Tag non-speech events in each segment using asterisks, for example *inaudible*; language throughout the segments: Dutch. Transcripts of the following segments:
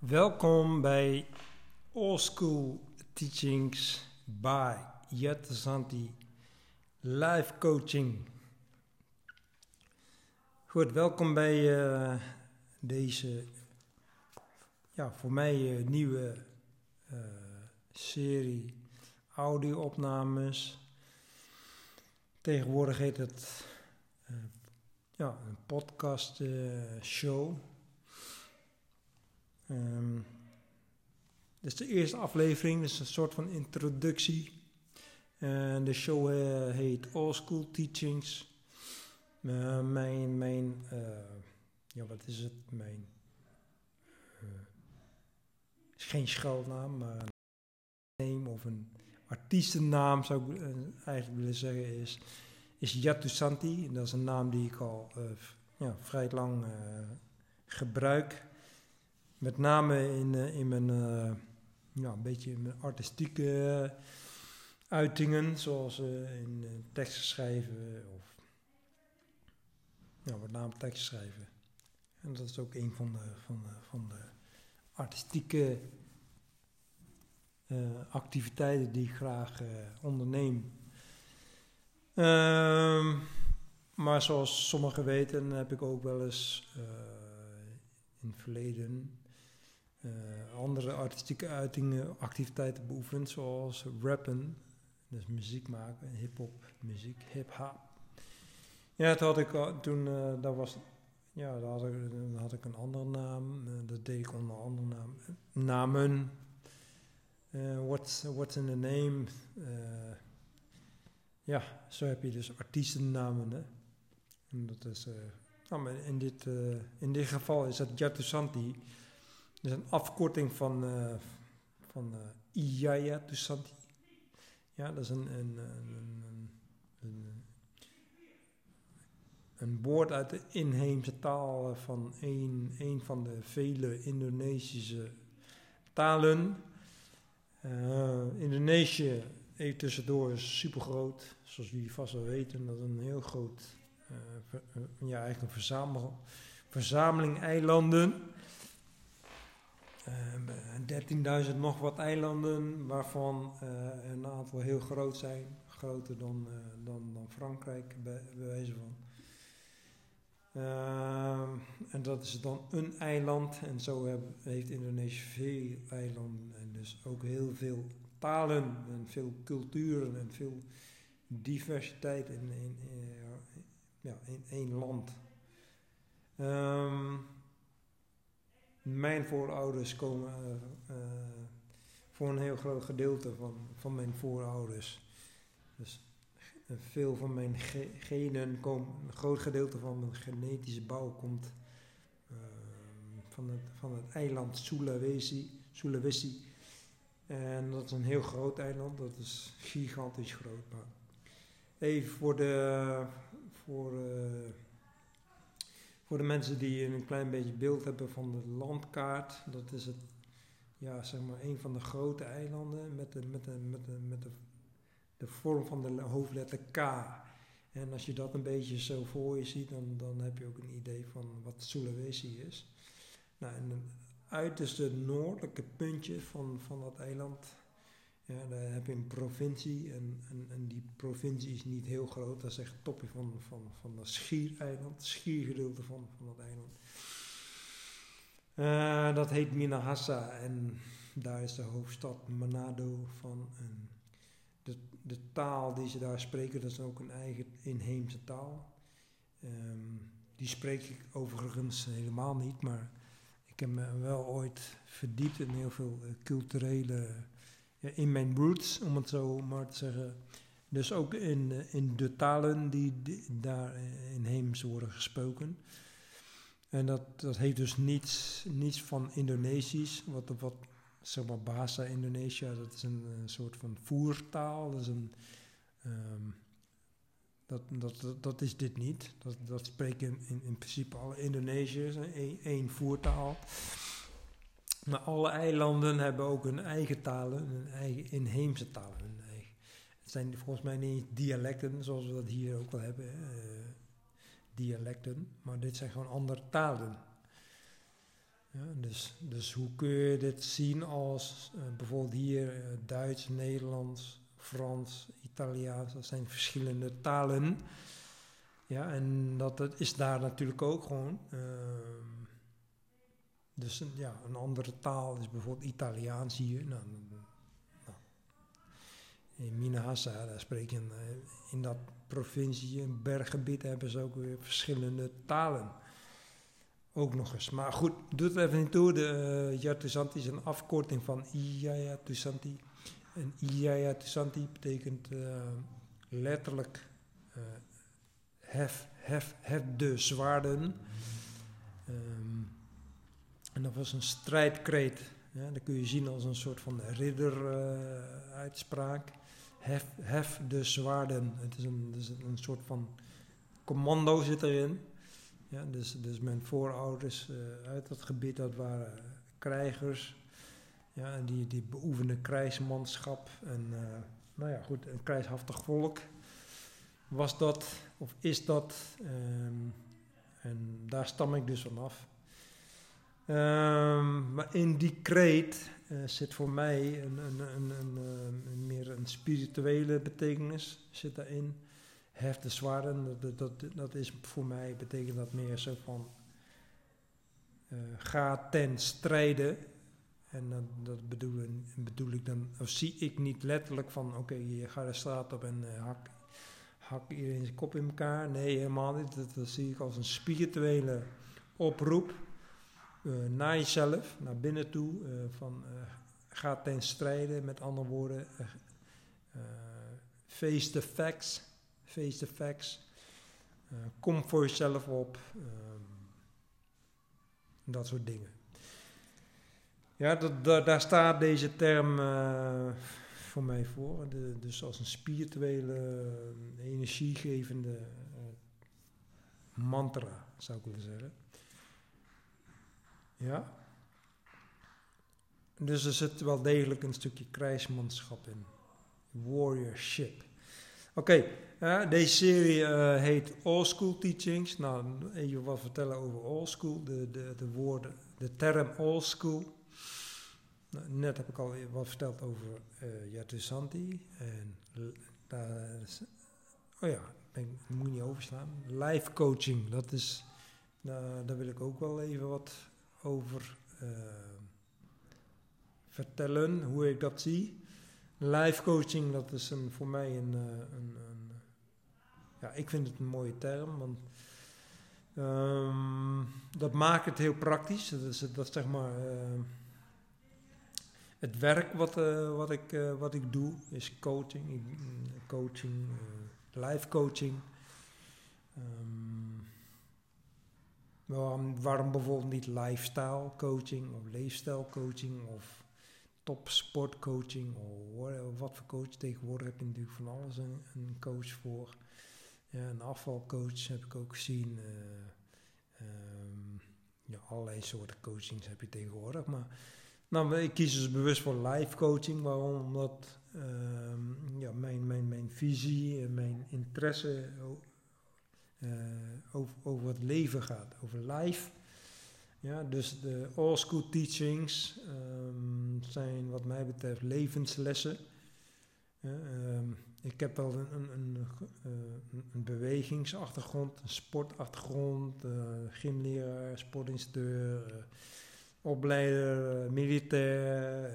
Welkom bij All School Teachings by Jette Santi Live Coaching. Goed, welkom bij uh, deze, ja, voor mij uh, nieuwe uh, serie audio-opnames. Tegenwoordig heet het ja, een podcast show. Um, is de eerste aflevering, dus een soort van introductie. De show uh, heet All School Teachings. Uh, mijn, mijn uh, ja wat is het? Mijn, is geen schuilnaam, maar een naam of een artiestennaam zou ik eigenlijk willen zeggen is, is Yatu Santi. Dat is een naam die ik al ja, vrij lang gebruik. Met name in, uh, in mijn, uh, ja, een beetje in mijn artistieke uh, uitingen, zoals in teksten schrijven of ja, met name teksten schrijven. En dat is ook een van de, van de, van de artistieke activiteiten die ik graag onderneem. Ehm, maar zoals sommigen weten heb ik ook wel eens in het verleden uh, andere artistieke uitingen, activiteiten beoefend, zoals rappen, dus muziek maken, hip-hop, muziek, hip-hop. Ja, toen had ik, toen, uh, dat was, ja, daar had, ik, een andere naam, uh, dat deed ik onder andere naam, namen. what's, what's in the name? ja, zo heb je dus artiestennamen. En dat is, nou, in, dit, in dit geval is dat Jatu Santi. Is een afkorting van, uh, van uh, Iyaya Tusanti. Ja, dat is een, een, een, een, een woord uit de inheemse taal van een, een van de vele Indonesische talen. Uh, Indonesië, even tussendoor, is super groot. Zoals jullie vast wel weten, dat is een heel groot, ver, ja, eigenlijk een verzamel, verzameling eilanden. 13.000 uh, nog wat eilanden, waarvan uh, een aantal heel groot zijn. Groter dan, uh, dan, dan Frankrijk, bij, wijze van. Ehm, en dat is dan een eiland. En zo heeft Indonesië veel eilanden. En dus ook heel veel talen en veel culturen en veel diversiteit in, in, ja, in één land. Um, mijn voorouders komen uh, uh, voor een heel groot gedeelte van, van mijn voorouders. Dus veel van mijn ge genen komen, een groot gedeelte van mijn genetische bouw komt uh, van, het, van het eiland Sulawesi, Sulawesi. En dat is een heel groot eiland, dat is gigantisch groot. Maar even voor de. Voor, voor de mensen die een klein beetje beeld hebben van de landkaart, dat is het, ja, zeg maar, een van de grote eilanden met de, met de, met de, met de, de vorm van de hoofdletter K. En als je dat een beetje zo voor je ziet, dan, dan heb je ook een idee van wat Sulawesi is. Nou, en het uiterste noordelijke puntje van, van dat eiland, ja, heb je een provincie en, en, en, die provincie is niet heel groot. Dat is echt het topje van, van, van dat schiereiland, het schiergedeelte van, van dat eiland. Uh, dat heet Minahassa en daar is de hoofdstad Manado van. De, de taal die ze daar spreken, dat is ook een eigen inheemse taal. Um, die spreek ik overigens helemaal niet, maar ik heb me wel ooit verdiept in heel veel uh, culturele ja, in mijn roots, om het zo maar te zeggen. Dus ook in, eh, in de talen die, die daar inheems worden gesproken. En dat, dat heeft dus niets, niets van Indonesisch, wat, wat zeg maar Bahasa Indonesia, dat is een, soort van voertaal. Dat is, een, dat, dat, dat, dat, is dit niet. Dat, dat spreken in, in principe alle Indonesiërs, één voertaal. Maar alle eilanden hebben ook hun eigen talen, hun eigen inheemse talen. Het zijn volgens mij niet dialecten, zoals we dat hier ook wel hebben. Uh, dialecten, maar dit zijn gewoon andere talen. Ja, dus, dus hoe kun je dit zien als uh, bijvoorbeeld hier uh, Duits, Nederlands, Frans, Italiaans, dat zijn verschillende talen. Ja, en dat, dat is daar natuurlijk ook gewoon. Uh, dus ja, een andere taal is bijvoorbeeld Italiaans hier. Nou, nou. In Minahasa, daar spreken in dat provincie, een berggebied, hebben ze ook weer verschillende talen. Ook nog eens. Maar goed, doe het even niet toe. De uh, Yatusanti is een afkorting van Iyaya Tusanti. En Iyaya Tusanti betekent uh, letterlijk uh, hef, hef, hef de zwaarden. En dat was een strijdkreet. Ja, dat kun je zien als een soort van ridder-uitspraak. hef, hef de zwaarden. Het is een, een soort van commando zit erin. Ja, dus, dus mijn voorouders uh, uit dat gebied, dat waren krijgers. Ja, die, die krijgsmanschap. En uh, nou ja, goed, een krijgshaftig volk was dat, of is dat. Um, en daar stam ik dus vanaf. Um, maar in die kreet uh, zit voor mij een, een, een, een, meer een spirituele betekenis zit daarin heft de zwaarden, dat, dat, dat is voor mij, betekent dat meer zo van, uh, ga ten strijde. En dat, dat bedoel, bedoel, ik dan, of zie ik niet letterlijk van, oké, je gaat de straat op en hak, hak iedereen zijn kop in elkaar. Nee, helemaal niet. Dat zie ik als een spirituele oproep uh, naar jezelf, naar binnen toe, van ga ten strijde, met andere woorden, face the facts face the facts. Uh, kom voor jezelf op. Um, dat soort dingen. Ja, dat, daar staat deze term uh, voor mij voor. De, dus als een spirituele, uh, energiegevende mantra, zou ik willen zeggen. Ja. Dus er zit wel degelijk een stukje krijgsmanschap in. Warriorship. Oké, uh, deze serie uh, heet All School Teachings. Nou, even wat vertellen over All School. De, de, de woorden, de term All School. Nou, net heb ik al wat verteld over uh. En daar oh ja, ben, moet niet overslaan. Life coaching, dat is, nou, daar wil ik ook wel even wat over uh, vertellen, hoe ik dat zie. Life coaching, dat is een, voor mij een, eh, een, een, Ja, ik vind het een mooie term, want. Um, dat maakt het heel praktisch. Dat is, dat zeg maar. Uh, het werk wat, wat, ik, wat ik doe is coaching. coaching, life coaching. Um, waarom, waarom bijvoorbeeld niet lifestyle coaching of leefstijl coaching of top sportcoaching of wat voor coach. Tegenwoordig heb je natuurlijk van alles een, een coach voor. Ja, een afvalcoach heb ik ook gezien. Uh, um, ja, allerlei soorten coachings heb je tegenwoordig. Maar nou, ik kies dus bewust voor live coaching. Waarom? Omdat um, ja, mijn, mijn, mijn visie en mijn interesse over, over het leven gaat. Over life. Ja, dus de all school teachings um, zijn wat mij betreft levenslessen. um, ik heb wel een, een, een, uh, een, bewegingsachtergrond, een sportachtergrond, uh, gymleraar, sportinstructeur, opleider, militair.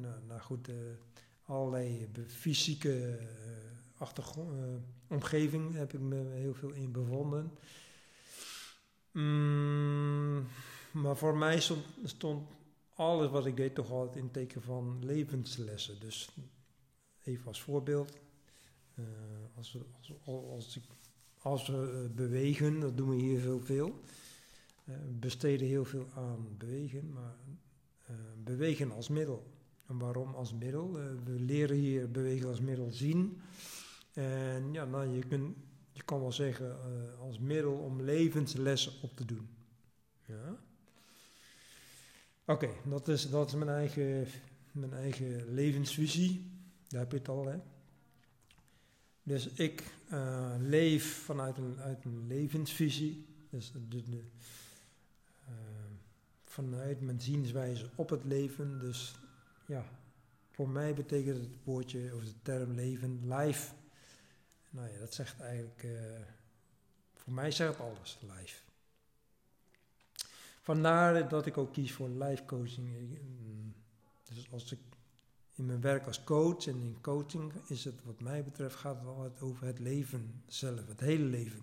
nou, nou, goed, allerlei fysieke achtergrond, omgeving heb ik me heel veel in bevonden. Mm, maar voor mij stond, alles wat ik deed toch altijd in teken van levenslessen. Dus even als voorbeeld, uh, als, we, als, als, uh, bewegen, dat doen we hier heel veel. Uh, besteden heel veel aan bewegen, maar bewegen als middel. En waarom als middel? we leren hier bewegen als middel zien. En ja, nou, je, kunt, je kan wel zeggen als middel om levenslessen op te doen. Ja? Oké, dat, is, dat is mijn eigen, mijn eigen levensvisie. Daar heb je het al, hè. Dus ik uh, leef vanuit een, uit een levensvisie. Dus de, uh, vanuit mijn zienswijze op het leven. Dus ja, voor mij betekent het woordje of de term leven life. Nou ja, dat zegt eigenlijk, uh, voor mij zegt alles, life. Vandaar dat ik ook kies voor life coaching. Mm, dus als ik in mijn werk als coach en in coaching is het wat mij betreft gaat het altijd over het leven zelf, het hele leven.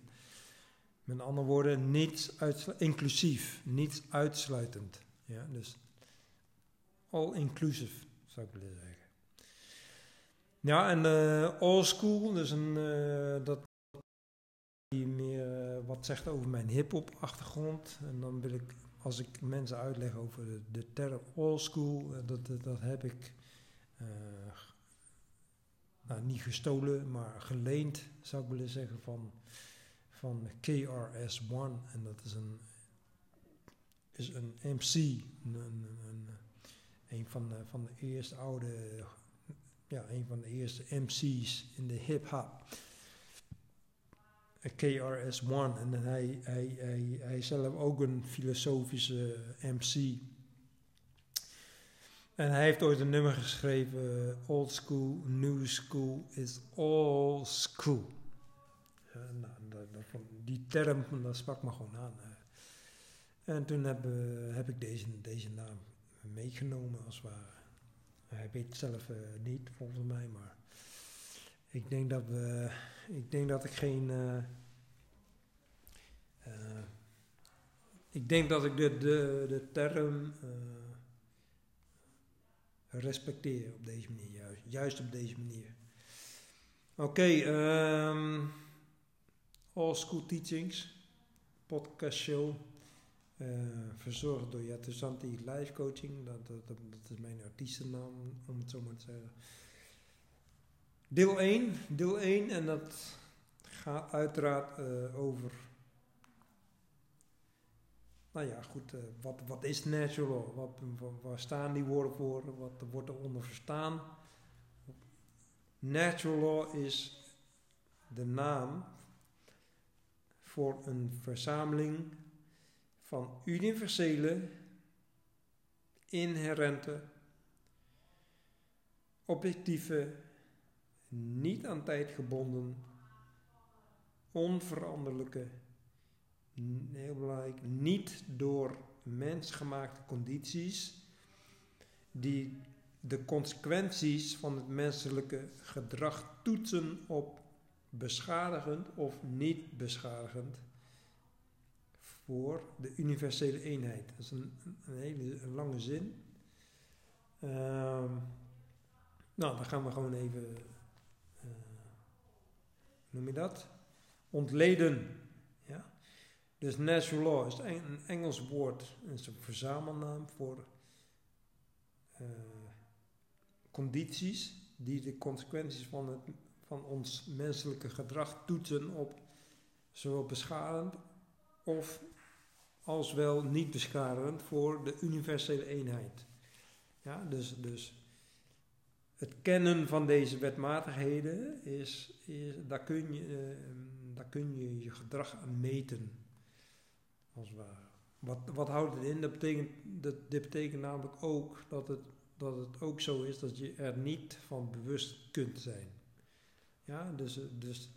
Met andere woorden, niets inclusief, niets uitsluitend. Ja, dus all inclusive zou ik willen zeggen. Ja, en uh, school, dus een, uh, dat die meer uh, wat zegt over mijn hip-hop achtergrond. En dan wil ik, als ik mensen uitleg over de, de term all school, dat, dat, heb ik nou, niet gestolen, maar geleend, zou ik willen zeggen, van, van KRS-One. En dat is een, is een MC, een, een, van, van de eerste oude, ja, een van de eerste MC's in de hip-hop. KRS-One. En hij, hij, hij, hij is zelf ook een filosofische MC. En hij heeft ooit een nummer geschreven: Old school, new school is all school. nou, die term, dat sprak me gewoon aan. En toen heb, heb ik deze, deze naam meegenomen als het ware. Hij weet het zelf uh, niet, volgens mij, maar ik denk dat we, ik denk dat ik geen, uh, uh, ik denk dat ik de, de, de term respecteer op deze manier, juist, juist op deze manier. Oké, okay, um, All School Teachings, podcast show. Uh, verzorgd door Yatusanti Life Coaching. Dat, dat, dat, is mijn artiestennaam, om het zo maar te zeggen. Deel 1, deel 1 en dat gaat uiteraard uh, over. Nou ja, goed, uh, wat, wat is natural? Wat, waar staan die woorden voor? Wat wordt er onder verstaan? Natural law is de naam voor een verzameling van universele, inherente, objectieve, niet aan tijd gebonden, onveranderlijke, heel belangrijk, niet door mensgemaakte condities die de consequenties van het menselijke gedrag toetsen op beschadigend of niet beschadigend voor de universele eenheid. Dat is een, hele lange zin. Um, nou, dan gaan we gewoon even, uh, noem je dat? Ontleden. Ja? Dus natural law is een Engels woord, is een verzamelnaam voor uh, condities die de consequenties van, het, van ons menselijke gedrag toetsen op zowel beschadigend of als wel niet beschadigend voor de universele eenheid. Ja, dus, dus het kennen van deze wetmatigheden is, daar, kun je, uh, daar kun je je gedrag aan meten. Als ware. Wat, wat houdt het in? Dat betekent, dat, dit betekent namelijk ook dat het, dat het ook zo is dat je er niet van bewust kunt zijn. Ja, dus, dus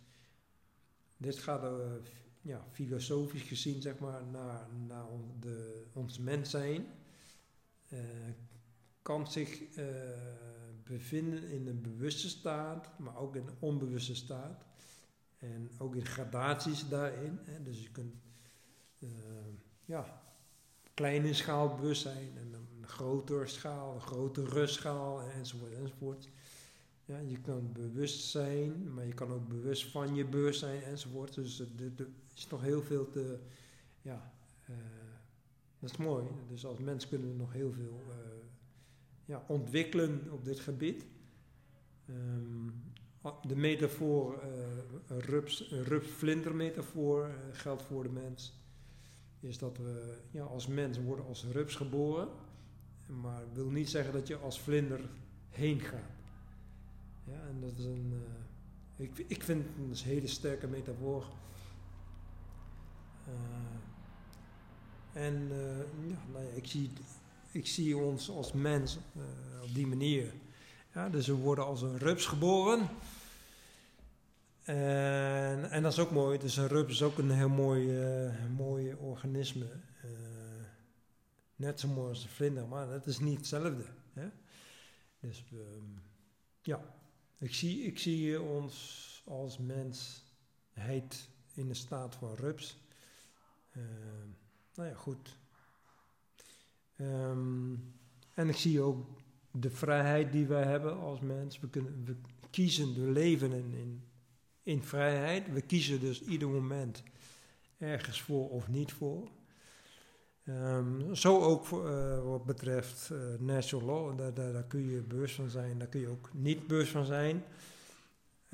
dit gaat uh, ja, filosofisch gezien zeg maar, naar, naar de, ons mens zijn, uh, kan zich uh, bevinden in een bewuste staat, maar ook in een onbewuste staat. En ook in gradaties daarin. Hè. Dus je kunt uh, ja, kleine schaal bewustzijn en een grotere schaal, een grotere rustschaal enzovoort enzovoort. Ja, je kan bewust zijn, maar je kan ook bewust van je bewustzijn enzovoort. Dus er is nog heel veel te. Ja, uh, dat is mooi. Dus als mens kunnen we nog heel veel uh, ja, ontwikkelen op dit gebied. Um, de metafoor, uh, rups, rups-vlinder metafoor geldt voor de mens. Is dat we ja, als mens worden als rups geboren. Maar wil niet zeggen dat je als vlinder heen gaat. Ja, en dat is een. Uh, ik, ik vind het een hele sterke metafoor. Uh, En ja, nou ja, ik, zie, ik zie ons als mens op die manier. Ja, dus we worden als een rups geboren. En, en dat is ook mooi. Dus een rups is ook een heel mooi, mooi organisme. Net zo mooi als een vlinder, maar dat is niet hetzelfde. Hè? Dus um, ja, ik zie, ik zie ons als mensheid in de staat van rups. Uh, nou ja, goed. Um, en ik zie ook de vrijheid die wij hebben als mens. We, kunnen, we kiezen, we leven in, in vrijheid. We kiezen dus ieder moment ergens voor of niet voor. Um, zo ook uh, wat betreft uh, natural law, daar, daar, kun je bewust van zijn, daar kun je ook niet bewust van zijn.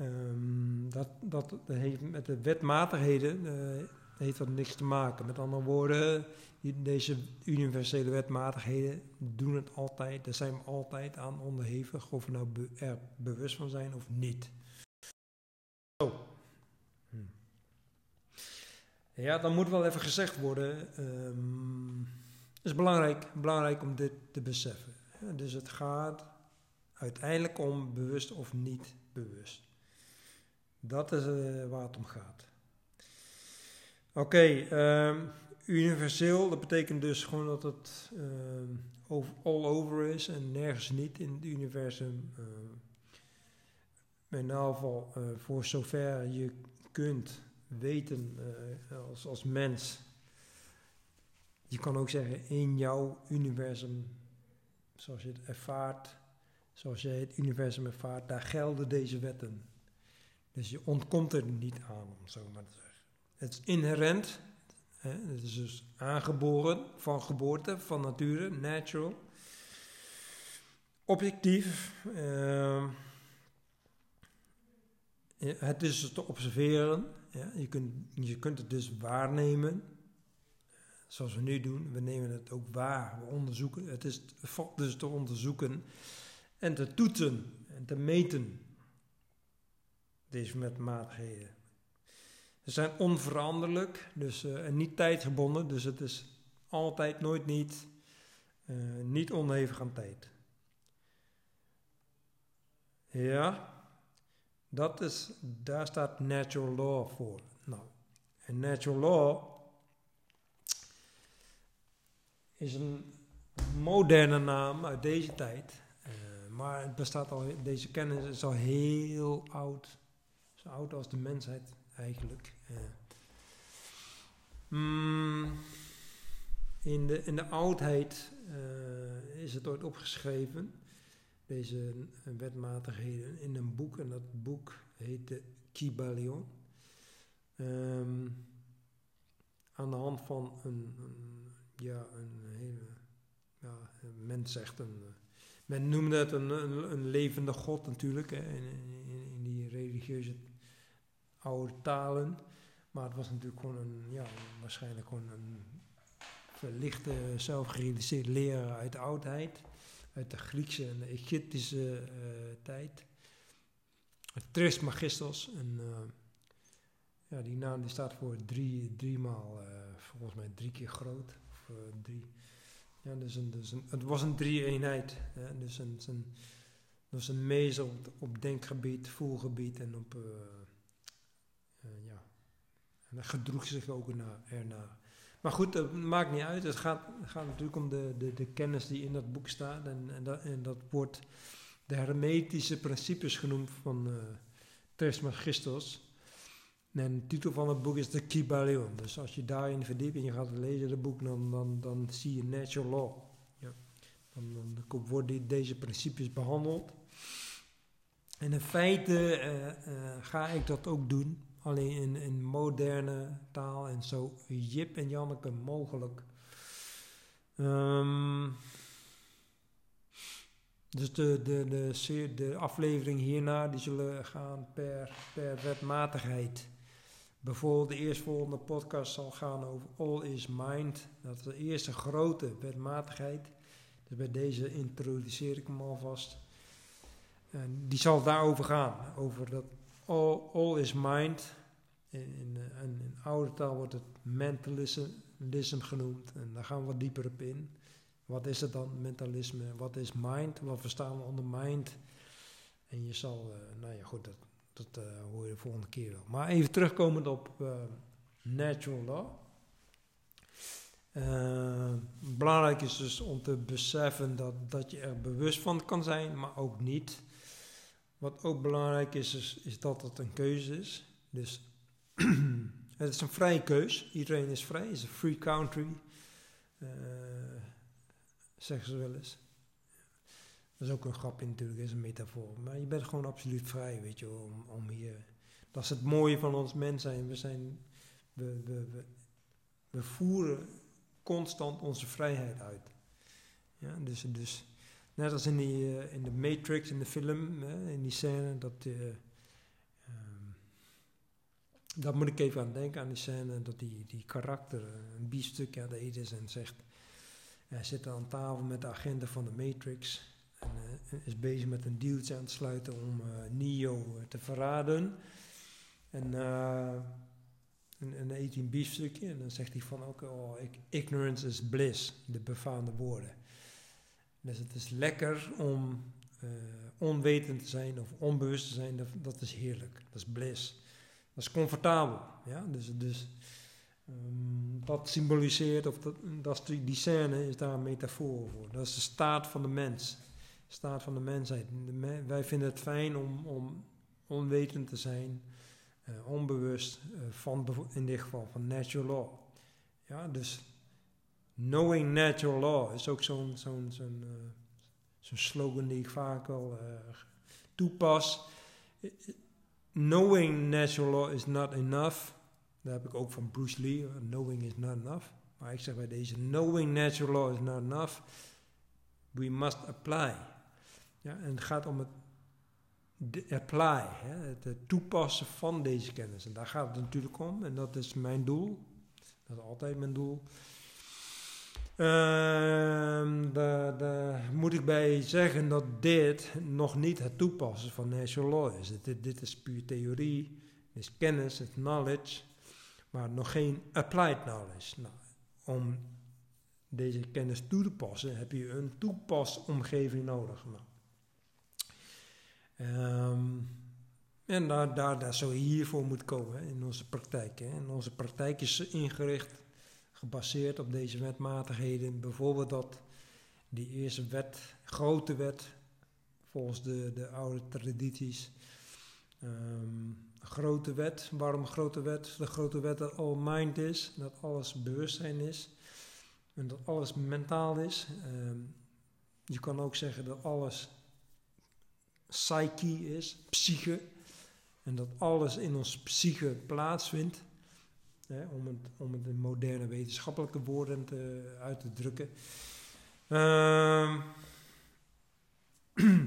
Um, dat, dat, heeft met de wetmatigheden uh, heeft dat niks te maken. Met andere woorden, deze universele wetmatigheden doen het altijd, daar zijn we altijd aan onderhevig, of we nou er bewust van zijn of niet. Zo. Ja, dan moet wel even gezegd worden. Um, het is belangrijk, belangrijk om dit te beseffen. dus het gaat uiteindelijk om bewust of niet bewust. Dat is uh, waar het om gaat. Oké, um, universeel, dat betekent dus gewoon dat het uh, all over is en nergens niet in het universum. In ieder geval, uh, voor zover je kunt weten als, als mens. Je kan ook zeggen in jouw universum, zoals je het ervaart, zoals jij het universum ervaart, daar gelden deze wetten. Dus je ontkomt er niet aan, om zo maar te zeggen. Het is inherent het is dus aangeboren, van geboorte, van nature, natural. Objectief. Uh, het is dus te observeren. Ja, je, kunt, je kunt het dus waarnemen. Zoals we nu doen. We nemen het ook waar. We onderzoeken. Het is dus te onderzoeken. En te toetsen. En te meten. Deze metmatigheden. Ze zijn onveranderlijk dus, uh, en niet tijdgebonden, dus het is altijd, nooit niet, uh, niet onhevig aan tijd. Ja, dat is, daar staat natural law voor. Nou, en natural law is een moderne naam uit deze tijd. Uh, maar het bestaat al, deze kennis is al heel oud. Zo oud als de mensheid eigenlijk. Mm, in, de, in de oudheid uh, is het ooit opgeschreven, deze wetmatigheden, in een boek. En dat boek heette Kybalion. Um, aan de hand van een, ja, een hele, ja, men zegt een, men noemde het een, een, levende god natuurlijk, in, in die religieuze oude talen. Maar het was natuurlijk gewoon een, ja, waarschijnlijk gewoon een verlichte, zelfgerealiseerde leraar uit de oudheid. Uit de Griekse en de Egyptische uh, tijd. Trismegistos. En uh, ja, die naam die staat voor drie, drie maal, uh, volgens mij drie keer groot. Of drie. Ja, dus een, dus een, het was een drie-eenheid. Dus een, een, dus een op, denkgebied, voelgebied en op ja. En dat gedroeg zich ook ernaar. Maar goed, dat maakt niet uit. Het gaat, gaat natuurlijk om de, de, de, kennis die in dat boek staat. En, en, dat, en dat wordt de hermetische principes genoemd van uh, Trismegistos. En de titel van het boek is de Kybalion. Dus als je daarin verdiept en je gaat lezen het boek, dan, dan, zie je natural law. Ja. Dan, worden deze principes behandeld. En in feite uh, uh, ga ik dat ook doen. Alleen in, in moderne taal en zo Jip en Janneke mogelijk. Um, dus de, de, de, de aflevering hierna die zullen gaan per, per wetmatigheid. Bijvoorbeeld de eerstvolgende podcast zal gaan over All is Mind. Dat is de eerste grote wetmatigheid. Dus bij deze introduceer ik hem alvast. En die zal daarover gaan. Over dat all, all is mind. In, in, oude taal wordt het mentalisme, genoemd. En daar gaan we wat dieper op in. Wat is het dan, mentalisme? Wat is mind? Wat verstaan we onder mind? En je zal, uh, nou ja, goed, dat, dat uh, hoor je de volgende keer wel. Maar even terugkomend op uh, natural law. belangrijk is dus om te beseffen dat, dat je er bewust van kan zijn, maar ook niet. Wat ook belangrijk is, is, is dat het een keuze is. Dus *clears throat* het is een vrije keus. Iedereen is vrij. Het is een free country. Uh, zeggen ze wel eens. Dat is ook een grapje natuurlijk, is een metafoor. Maar je bent gewoon absoluut vrij, weet je, om, om hier... Dat is het mooie van ons mens zijn. We zijn... We, we, we, we voeren constant onze vrijheid uit. Ja, dus, dus net als in, die, uh, in de Matrix, in de film, in die scène, dat... Uh, dat moet ik even aan denken, aan die scène, dat die, die karakter een biefstuk aan de eten is en zegt... Hij zit aan tafel met de agenda van de Matrix en is bezig met een dealtje aan het sluiten om Neo te verraden. En, en, en eet hij een biefstukje en dan zegt hij van ook, oh, ignorance is bliss, de befaamde woorden. Dus het is lekker om onwetend te zijn of onbewust te zijn, dat, is heerlijk, dat is bliss. Dat is comfortabel. Ja? Dus, dus um, dat symboliseert, of dat, dat die, die scène is daar een metafoor voor. Dat is de staat van de mens. De staat van de mensheid. Wij vinden het fijn om, om onwetend te zijn, uh, onbewust, uh, van, in dit geval van natural law. Ja, dus knowing natural law is ook zo'n zo'n slogan die ik vaak al toepas knowing natural law is not enough. Dat heb ik ook van Bruce Lee. Knowing is not enough. Maar ik zeg bij deze: knowing natural law is not enough. We must apply. Ja, en het gaat om het apply, hè, het toepassen van deze kennis. En daar gaat het natuurlijk om. En dat is mijn doel. Dat is altijd mijn doel. Uh, daar, moet ik bij zeggen dat dit nog niet het toepassen van natural law is. Dit, dit is puur theorie, dit is kennis, het knowledge, maar nog geen applied knowledge. Nou, om deze kennis toe te passen heb je een toepasomgeving nodig. Um, en daar zou je hiervoor moeten komen in onze praktijk. Hè. En onze praktijk is ingericht gebaseerd op deze wetmatigheden. Bijvoorbeeld dat die eerste wet, grote wet, volgens de, de oude tradities. Um, grote wet, waarom grote wet? De grote wet dat all mind is, dat alles bewustzijn is en dat alles mentaal is. Um, je kan ook zeggen dat alles psyche is, psyche, en dat alles in ons psyche plaatsvindt om, het, om het in moderne wetenschappelijke woorden te, uit te drukken. Uh, *clears throat*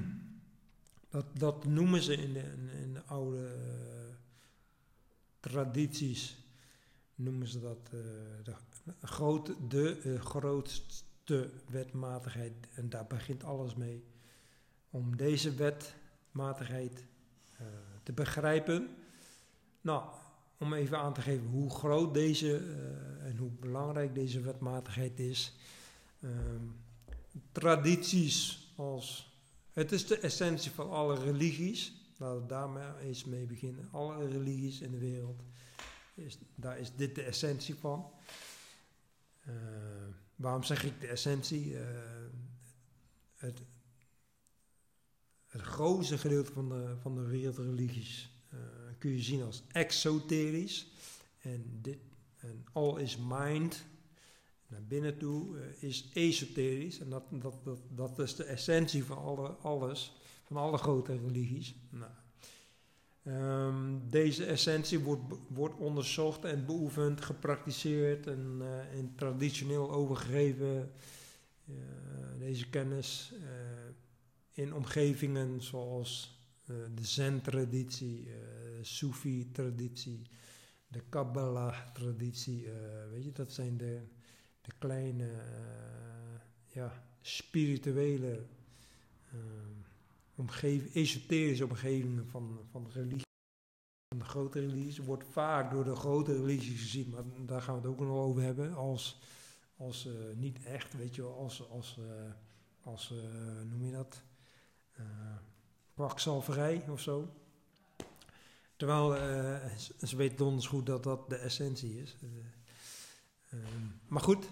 dat, dat noemen ze in de, in de oude uh, tradities, noemen ze dat uh, de, groot, de uh, grootste wetmatigheid. En daar begint alles mee. Om deze wetmatigheid te begrijpen. Nou, om even aan te geven hoe groot deze uh, en hoe belangrijk deze wetmatigheid is. Um, tradities als. Het is de essentie van alle religies. Laten we daarmee eens mee beginnen. Alle religies in de wereld. Is, daar is dit de essentie van. Uh, waarom zeg ik de essentie? Uh, het, het grootste gedeelte van de, van de wereldreligies kun je zien als exoterisch. En, dit, all is mind, naar binnen toe, uh, is esoterisch. En dat, dat, dat, dat is de essentie van alle, alles, van alle grote religies. Nou, um, deze essentie wordt, wordt onderzocht en beoefend, gepraktiseerd en, en traditioneel overgegeven. Uh, deze kennis in omgevingen zoals de Zen-traditie, Sufi-traditie, de Kabbalah-traditie. Uh, weet je, dat zijn de, de kleine, uh, ja, spirituele, uh, omgeving, esoterische omgevingen van, van religie. van de grote release, wordt vaak door de grote releases gezien, maar daar gaan we het ook nog over hebben, als, als niet echt, weet je als, als, als noem je dat, kwakzalverij of zo. Terwijl ze weten donders goed dat dat de essentie is. Ehm, maar goed,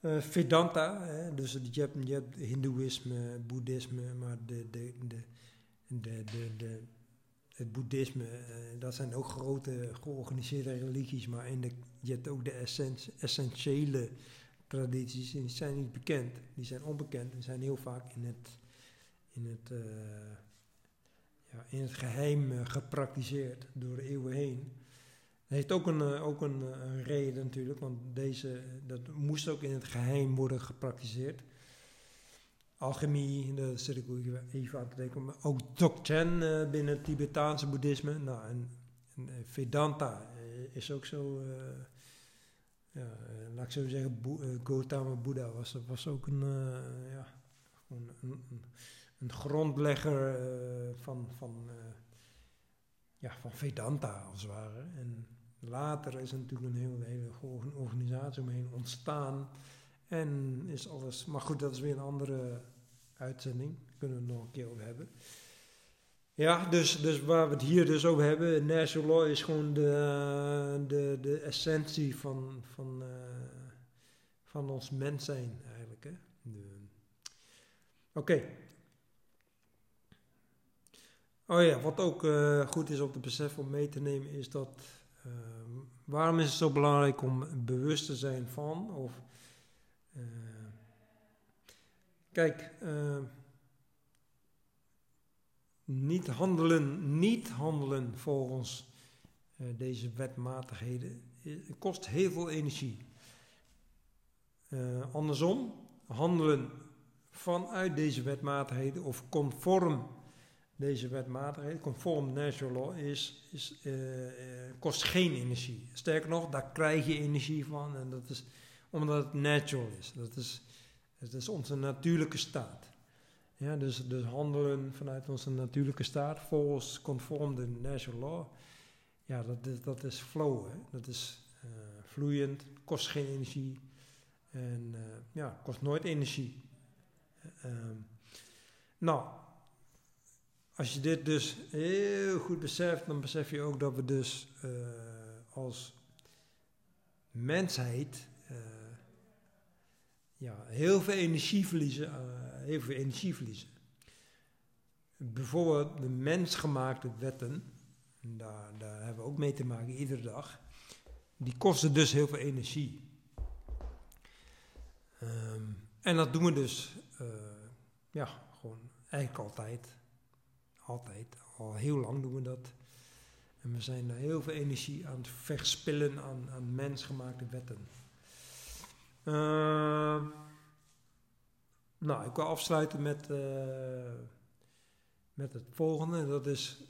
uh, Vedanta, hè, dus je hebt, je hebt Hindoeïsme, Boeddhisme, maar de, de, de, de, de, het Boeddhisme, dat zijn ook grote georganiseerde religies, maar in de, je hebt ook de essentiële tradities, die zijn niet bekend, die zijn onbekend, die zijn heel vaak in het, in het, ja, in het geheim gepraktiseerd door de eeuwen heen heeft ook een, eh, ook een, eh, een, reden natuurlijk, want deze, dat moest ook in het geheim worden gepraktiseerd. Alchemie, daar zit ik even aan te denken, maar ook Dzogchen binnen het Tibetaanse boeddhisme. Nou, en, Vedanta is ook zo, ja, laat ik zo zeggen, Gautama Buddha was, was ook een, ja, een, een grondlegger van, van, ja, van Vedanta als het ware. En Later is er natuurlijk een hele, hele organisatie omheen ontstaan. En is alles. Maar goed, dat is weer een andere uitzending. Daar kunnen we het nog een keer over hebben. Ja, dus, dus waar we het hier dus over hebben, natural law is gewoon de, de, de essentie van, van, uh, van ons mens zijn eigenlijk. Oké. Oh ja, wat ook uh, goed is om te beseffen, om mee te nemen, is dat Ehm, waarom is het zo belangrijk om bewust te zijn van? Of, uh, kijk, uh, niet handelen, niet handelen volgens uh, deze wetmatigheden kost heel veel energie. andersom, handelen vanuit deze wetmatigheden of conform deze wetmatigheid, conform natural law, is, is, uh, kost geen energie. Sterker nog, daar krijg je energie van en dat is omdat het natural is. Dat is, is onze natuurlijke staat. Ja, dus, dus handelen vanuit onze natuurlijke staat, volgens conform de natural law, ja, dat is, dat is flow. Hè? Dat is uh, vloeiend, kost geen energie en ja, kost nooit energie. Ehm, nou, als je dit dus heel goed beseft, dan besef je ook dat we dus uh, als mensheid uh, ja, heel veel energie verliezen. Uh, heel veel energie verliezen. Bijvoorbeeld de mensgemaakte wetten, daar, daar hebben we ook mee te maken iedere dag, die kosten dus heel veel energie. Um, en dat doen we dus ja, gewoon eigenlijk altijd. Altijd. Al heel lang doen we dat. En we zijn er heel veel energie aan het verspillen aan, mensgemaakte wetten. Uh, nou, ik wil afsluiten met, uh, met het volgende. Dat is.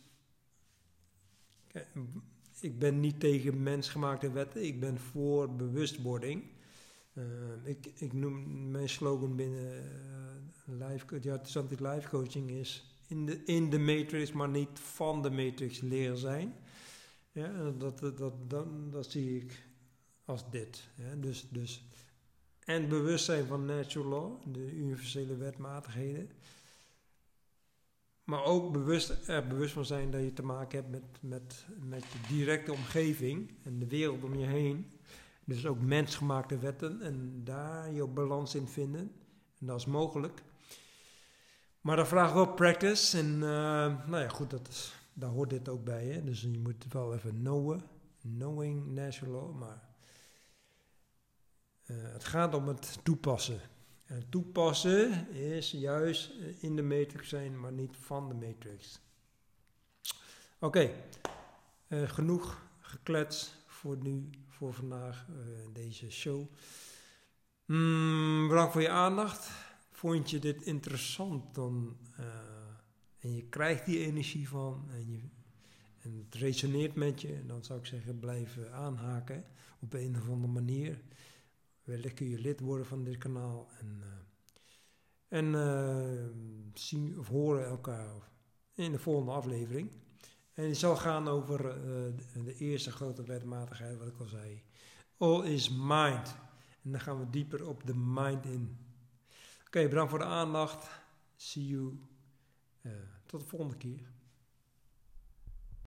Ik ben niet tegen mensgemaakte wetten, ik ben voor bewustwording. Uh, ik, ik noem mijn slogan binnen uh, live, ja, het life coaching is in de, in de matrix, maar niet van de matrix leren zijn. Ja, dat, dat, dat, dat, zie ik als dit. Dus, dus, en bewustzijn van natural law, de universele wetmatigheden. Maar ook bewust, bewust van zijn dat je te maken hebt met, met, met je directe omgeving en de wereld om je heen. Dus ook mensgemaakte wetten en daar je balans in vinden. En dat is mogelijk. Maar dat vraagt wel practice. En uh, nou ja, goed, dat daar hoort dit ook bij. Hè? Dus je moet wel even knowen. Knowing natural law. Maar uh, het gaat om het toepassen. En toepassen is juist in de matrix zijn, maar niet van de matrix. Oké, uh, genoeg geklets voor nu, voor vandaag, deze show. Mm, bedankt voor je aandacht vond je dit interessant, dan, eh, en je krijgt die energie van en, je, en het resoneert met je, dan zou ik zeggen blijven aanhaken op een of andere manier. Wellicht kun je lid worden van dit kanaal en, uh, en eh, zien of horen elkaar in de volgende aflevering. En die zal gaan over de eerste grote wetmatigheid, wat ik al zei. All is mind. En dan gaan we dieper op de mind in. Oké, bedankt voor de aandacht. See you. Eh, tot de volgende keer.